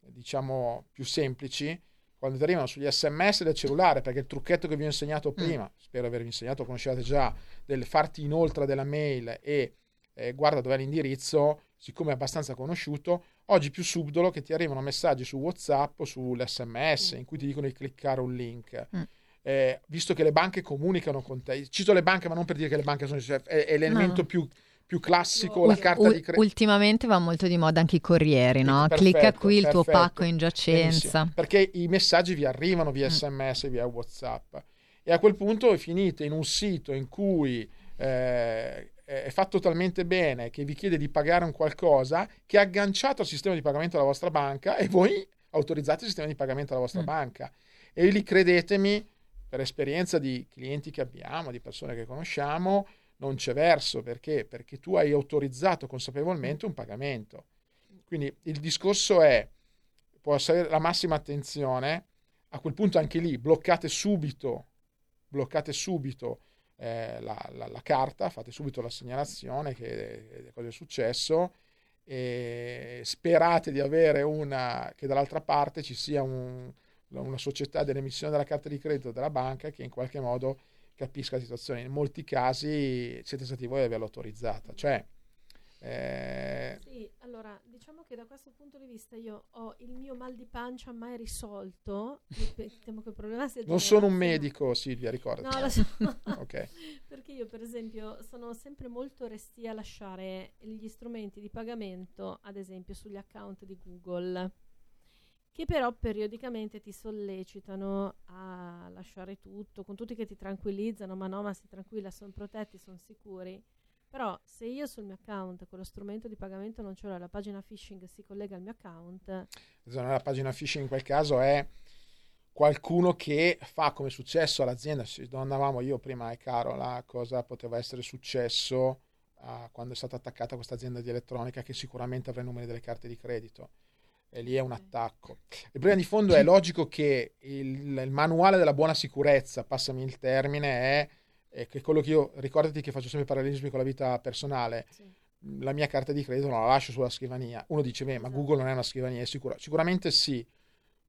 D: diciamo, più semplici quando ti arrivano sugli sms del cellulare, perché il trucchetto che vi ho insegnato prima, spero avervi insegnato, conoscevate già, del farti inoltre della mail e eh, guarda dov'è l'indirizzo, siccome è abbastanza conosciuto, oggi più subdolo che ti arrivano messaggi su WhatsApp o sull'SMS
C: Mm.
D: in cui ti dicono di cliccare un link.
B: Mm.
D: Eh, visto che le banche comunicano con te, cito le banche, ma non per dire che le banche sono cioè, è, è l'elemento
B: No.
D: più, più classico, la carta
B: Ul-
D: di credito.
B: ultimamente va molto di moda anche i corrieri, no?
D: Perfetto,
B: Clicca qui il tuo
D: perfetto.
B: pacco in giacenza.
D: Benissimo, perché i messaggi vi arrivano via
B: Mm.
D: sms, via whatsapp e a quel punto finite in un sito in cui eh, è fatto talmente bene che vi chiede di pagare un qualcosa che è agganciato al sistema di pagamento della vostra banca e voi autorizzate il sistema di pagamento della vostra
B: Mm.
D: banca e lì credetemi per esperienza di clienti che abbiamo di persone che conosciamo non c'è verso perché? Perché tu hai autorizzato consapevolmente un pagamento. Quindi il discorso è può essere la massima attenzione a quel punto anche lì bloccate subito bloccate subito eh, la, la- la carta fate subito la segnalazione che cosa è successo e sperate di avere una che dall'altra parte ci sia un- una società dell'emissione della carta di credito della banca che in qualche modo capisca la situazione in molti casi siete stati voi ad averla autorizzata cioè eh,
C: Sì, allora diciamo che da questo punto di vista io ho il mio mal di pancia mai risolto. Temo che il problema sia
D: non sono un medico Silvia ricordati
C: No, so.
D: Ok.
C: Perché io, per esempio, sono sempre molto restia a lasciare gli strumenti di pagamento, ad esempio, sugli account di Google, che però periodicamente ti sollecitano a lasciare tutto, con tutti che ti tranquillizzano, ma no, ma si tranquilla, sono protetti, sono sicuri. Però se io sul mio account con lo strumento di pagamento non ce l'ho, la pagina phishing si collega al mio account,
D: la pagina phishing in quel caso è qualcuno che fa come è successo all'azienda. Ci domandavamo io prima e Carola cosa poteva essere successo ah, quando è stata attaccata questa azienda di elettronica che sicuramente avrà i numeri delle carte di credito. E lì è un attacco. Il problema di fondo è logico che il, il manuale della buona sicurezza, passami il termine, è, è che quello che io ricordati che faccio sempre parallelismi con la vita personale
C: sì.
D: la mia carta di credito non la lascio sulla scrivania. Uno dice, beh, ma
C: Esatto.
D: Google non è una scrivania, è sicura. Sicuramente sì,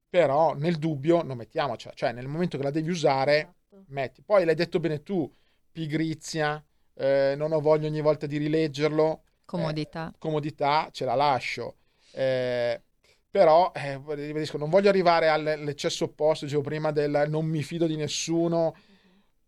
D: però nel dubbio non mettiamoci, cioè nel momento che la devi usare,
C: Esatto.
D: metti. Poi l'hai detto bene tu, pigrizia, eh, non ho voglia ogni volta di rileggerlo,
B: Comodità.
D: comodità, ce la lascio. Eh, però, eh, ribadisco, non voglio arrivare all- all'eccesso opposto, dicevo prima, del non mi fido di nessuno,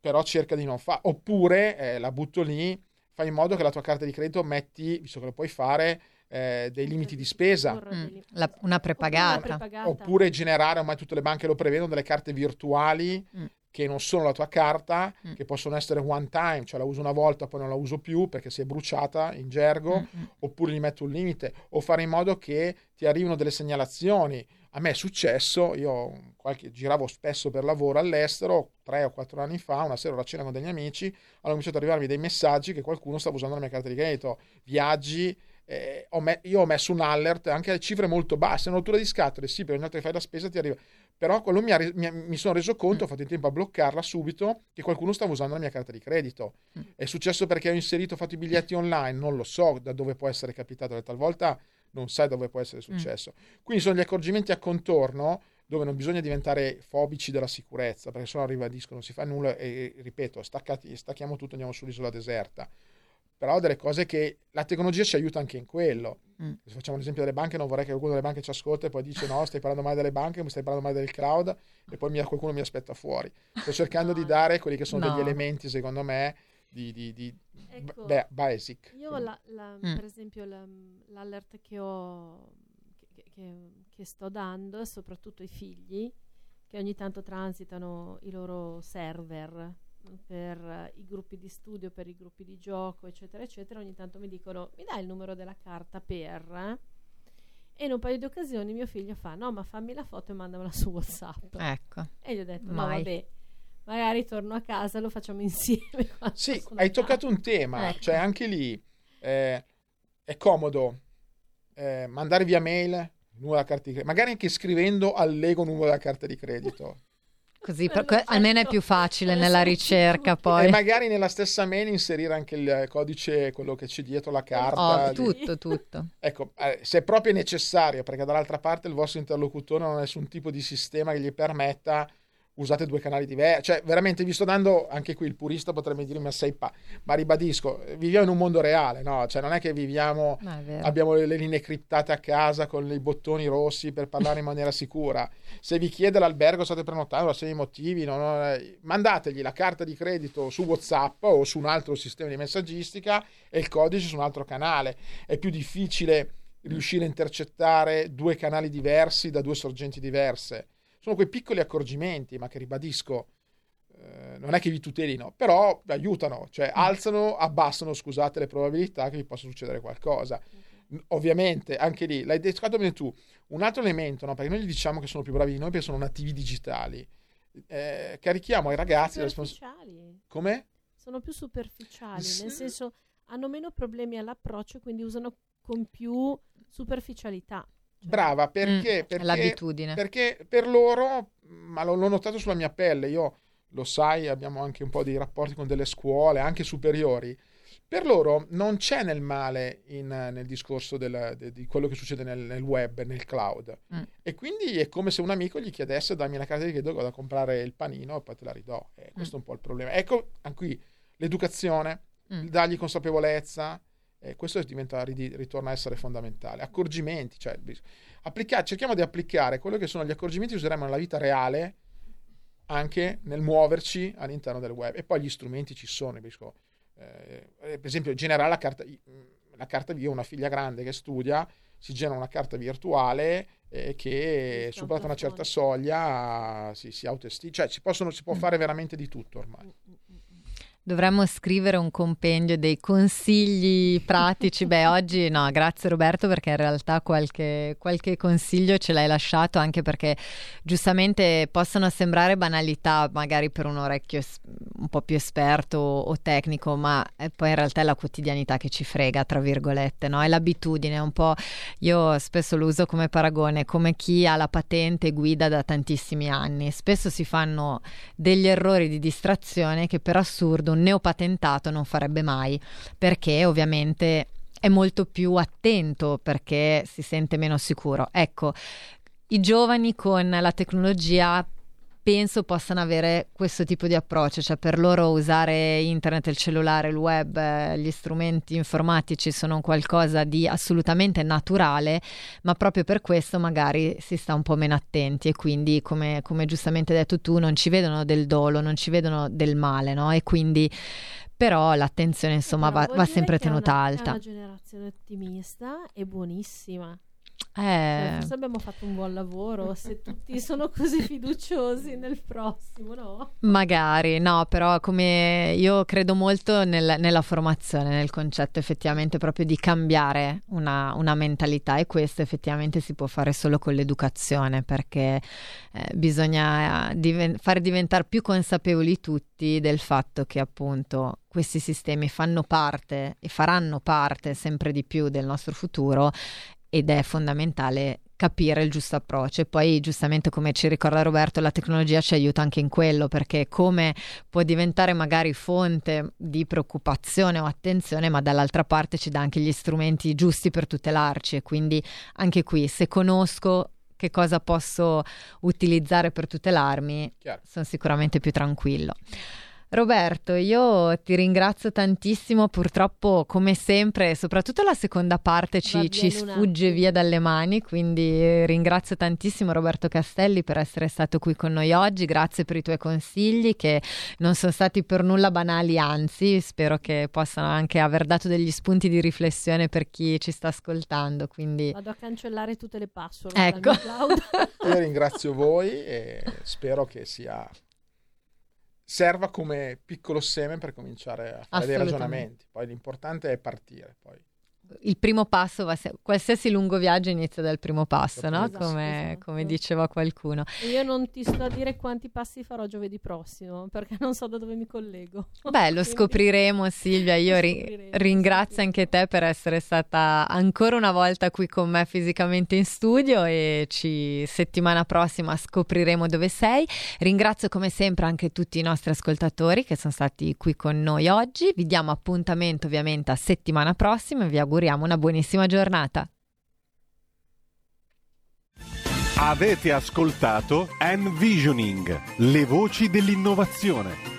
D: però cerca di non fare. Oppure, eh, la butto lì, fai in modo che la tua carta di credito metti, visto che lo puoi fare, eh, dei limiti di spesa.
B: Mm, la- una prepagata.
C: Oppure una prepagata.
D: Oppure generare, ormai tutte le banche lo prevedono, delle carte virtuali
B: Mm.
D: Che non sono la tua carta,
B: Mm.
D: che possono essere one time, cioè la uso una volta, poi non la uso più perché si è bruciata in gergo,
B: Mm, mm.
D: oppure gli metto un limite, o fare in modo che ti arrivino delle segnalazioni. A me è successo, io qualche- giravo spesso per lavoro all'estero, tre o quattro anni fa, una sera ero a cena con degli amici, hanno cominciato ad arrivarmi dei messaggi che qualcuno stava usando la mia carta di credito, viaggi, eh, ho me- io ho messo un alert anche a cifre molto basse, una rottura di scatole, sì, per ogni volta che fai la spesa ti arriva, però quello mi, ha mi mi sono reso conto, ho fatto in tempo a bloccarla subito, che qualcuno stava usando la mia carta di credito.
B: Mm.
D: È successo perché ho inserito, ho fatto i biglietti online, non lo so da dove può essere capitato, talvolta non sai dove può essere successo. Quindi sono gli accorgimenti a contorno dove non bisogna diventare fobici della sicurezza, perché sennò ribadisco, non si fa nulla e ripeto, staccati, stacchiamo tutto, andiamo sull'isola deserta. Però delle cose che la tecnologia ci aiuta anche in quello.
B: Mm.
D: Se facciamo l'esempio delle banche, non vorrei che qualcuno delle banche ci ascolta e poi dice no, stai parlando male delle banche, mi stai parlando male del cloud e poi mi- qualcuno mi aspetta fuori. Sto cercando di
C: No.
D: dare quelli che sono
B: No.
D: degli elementi, secondo me, di, di- di-
C: Ecco.
D: beh, basic.
C: Io la- la-
B: Mm.
C: per esempio la- l'alert che ho che, che- che sto dando è soprattutto ai figli che ogni tanto transitano i loro server per eh, i gruppi di studio, per i gruppi di gioco, eccetera, eccetera. Ogni tanto mi dicono: Mi dai il numero della carta per. eh?" E in un paio di occasioni mio figlio fa: No, ma fammi la foto e mandamela su WhatsApp.
B: Ecco.
C: E gli ho detto: No,
B: Mai.
C: vabbè, magari torno a casa e lo facciamo insieme.
D: Sì, hai
C: a casa."
D: toccato un tema,
B: Ecco.
D: cioè anche lì eh, è comodo eh, mandare via mail, numero della carta di credito, magari anche scrivendo allego numero della carta di credito.
B: Così per, que- almeno è più facile nella ricerca
D: E
B: poi.
D: magari nella stessa mail inserire anche il codice, quello che c'è dietro la carta.
B: Oh,
D: di-
B: tutto, tutto.
D: Ecco, eh, se è proprio necessario, perché dall'altra parte il vostro interlocutore non ha nessun tipo di sistema che gli permetta, usate due canali diversi. Cioè, veramente vi sto dando, anche qui il purista potrebbe dire, ma sei pa... Ma ribadisco, viviamo in un mondo reale, no? Cioè, non è che viviamo,
B: è
D: abbiamo le, le linee criptate a casa con i bottoni rossi per parlare in maniera sicura. Se vi chiede l'albergo, state prenotando, se i motivi, no, no, eh, mandategli la carta di credito su WhatsApp o su un altro sistema di messaggistica e il codice su un altro canale. È più difficile riuscire a intercettare due canali diversi da due sorgenti diverse. Sono quei piccoli accorgimenti, ma che ribadisco, eh, non è che vi tutelino, però aiutano, cioè alzano, abbassano, scusate, le probabilità che vi possa succedere qualcosa. Ovviamente, anche lì, l'hai detto bene tu, un altro elemento, no? perché noi gli diciamo che sono più bravi di noi perché sono nativi digitali, eh, carichiamo ai ragazzi.
C: Superficiali.
D: Come?
C: Sono più superficiali,
D: Sì.
C: nel senso hanno meno problemi all'approccio, quindi usano con più superficialità.
D: Brava, perché?
B: Mm,
D: perché
B: l'abitudine.
D: Perché per loro, ma l'ho, l'ho notato sulla mia pelle, io lo sai, abbiamo anche un po' di rapporti con delle scuole, anche superiori. Per loro non c'è nel male in- nel discorso del- de- di quello che succede nel, nel web, nel cloud.
B: Mm.
D: E quindi è come se un amico gli chiedesse dammi la carta di credito vado a comprare il panino e poi te la ridò. Eh, questo è un po' il problema. Ecco, anche qui l'educazione,
B: Mm.
D: dargli consapevolezza, eh, questo diventa, ri- ritorna a essere fondamentale. Accorgimenti, cioè, applica- cerchiamo di applicare quello che sono gli accorgimenti che useremo nella vita reale anche nel muoverci all'interno del web. E poi gli strumenti ci sono. Bisco. Eh, per esempio, generare la carta, la carta via, una figlia grande che studia, si genera una carta virtuale eh, che
C: Sì,
D: superata una certa soglia si, si autoestima. Cioè, si, possono, si può fare veramente di tutto ormai.
B: Dovremmo scrivere un compendio dei consigli pratici. Beh, oggi no, grazie Roberto perché in realtà qualche, qualche consiglio ce l'hai lasciato anche perché giustamente possono sembrare banalità magari per un orecchio un po' più esperto o tecnico, ma eh, poi in realtà è la quotidianità che ci frega, tra virgolette, no? È l'abitudine, è un po'... Io spesso lo uso come paragone, come chi ha la patente e guida da tantissimi anni. Spesso si fanno degli errori di distrazione che per assurdo un neopatentato non farebbe mai, perché ovviamente è molto più attento perché si sente meno sicuro. Ecco, i giovani con la tecnologia penso possano avere questo tipo di approccio, cioè per loro usare internet, il cellulare, il web, eh, gli strumenti informatici sono qualcosa di assolutamente naturale, ma proprio per questo magari si sta un po' meno attenti e quindi come, come giustamente hai detto tu non ci vedono del dolo, non ci vedono del male, no? E quindi però l'attenzione insomma
C: Però
B: va, va sempre
C: è una-
B: tenuta
C: È
B: alta.
C: una generazione ottimista e buonissima.
B: Eh,
C: Cioè, forse abbiamo fatto un buon lavoro se tutti sono così fiduciosi nel prossimo, no?
B: Magari, no, però come io credo molto nel- nella formazione, nel concetto effettivamente proprio di cambiare una, una mentalità e questo effettivamente si può fare solo con l'educazione perché eh, bisogna diven- fare diventare più consapevoli tutti del fatto che appunto questi sistemi fanno parte e faranno parte sempre di più del nostro futuro ed è fondamentale capire il giusto approccio. E poi giustamente come ci ricorda Roberto la tecnologia ci aiuta anche in quello perché come può diventare magari fonte di preoccupazione o attenzione ma dall'altra parte ci dà anche gli strumenti giusti per tutelarci. E quindi anche qui se conosco che cosa posso utilizzare per tutelarmi
D: Chiaro.
B: sono sicuramente più tranquillo Roberto, io ti ringrazio tantissimo, purtroppo come sempre, soprattutto la seconda parte ci, ci sfugge via dalle mani, quindi ringrazio tantissimo Roberto Castelli per essere stato qui con noi oggi, grazie per i tuoi consigli che non sono stati per nulla banali, anzi spero che possano anche aver dato degli spunti di riflessione per chi ci sta ascoltando, quindi
C: Vado a cancellare tutte le password
B: Ecco.
C: dal mio cloud.
D: Io ringrazio voi e spero che sia serva come piccolo seme per cominciare a fare dei ragionamenti. Poi l'importante è partire. Poi.
B: Il primo passo va se- qualsiasi lungo viaggio inizia dal primo passo, no?
C: Esatto,
B: come,
C: esatto.
B: come diceva qualcuno.
C: Io non ti sto a dire quanti passi farò giovedì prossimo, perché non so da dove mi collego.
B: Beh, lo scopriremo Silvia, io ri- ringrazio anche te per essere stata ancora una volta qui con me fisicamente in studio e ci settimana prossima scopriremo dove sei. Ringrazio come sempre anche tutti i nostri ascoltatori che sono stati qui con noi oggi. Vi diamo appuntamento ovviamente a settimana prossima e vi auguriamo una buonissima giornata.
E: Avete ascoltato Envisioning, le voci dell'innovazione.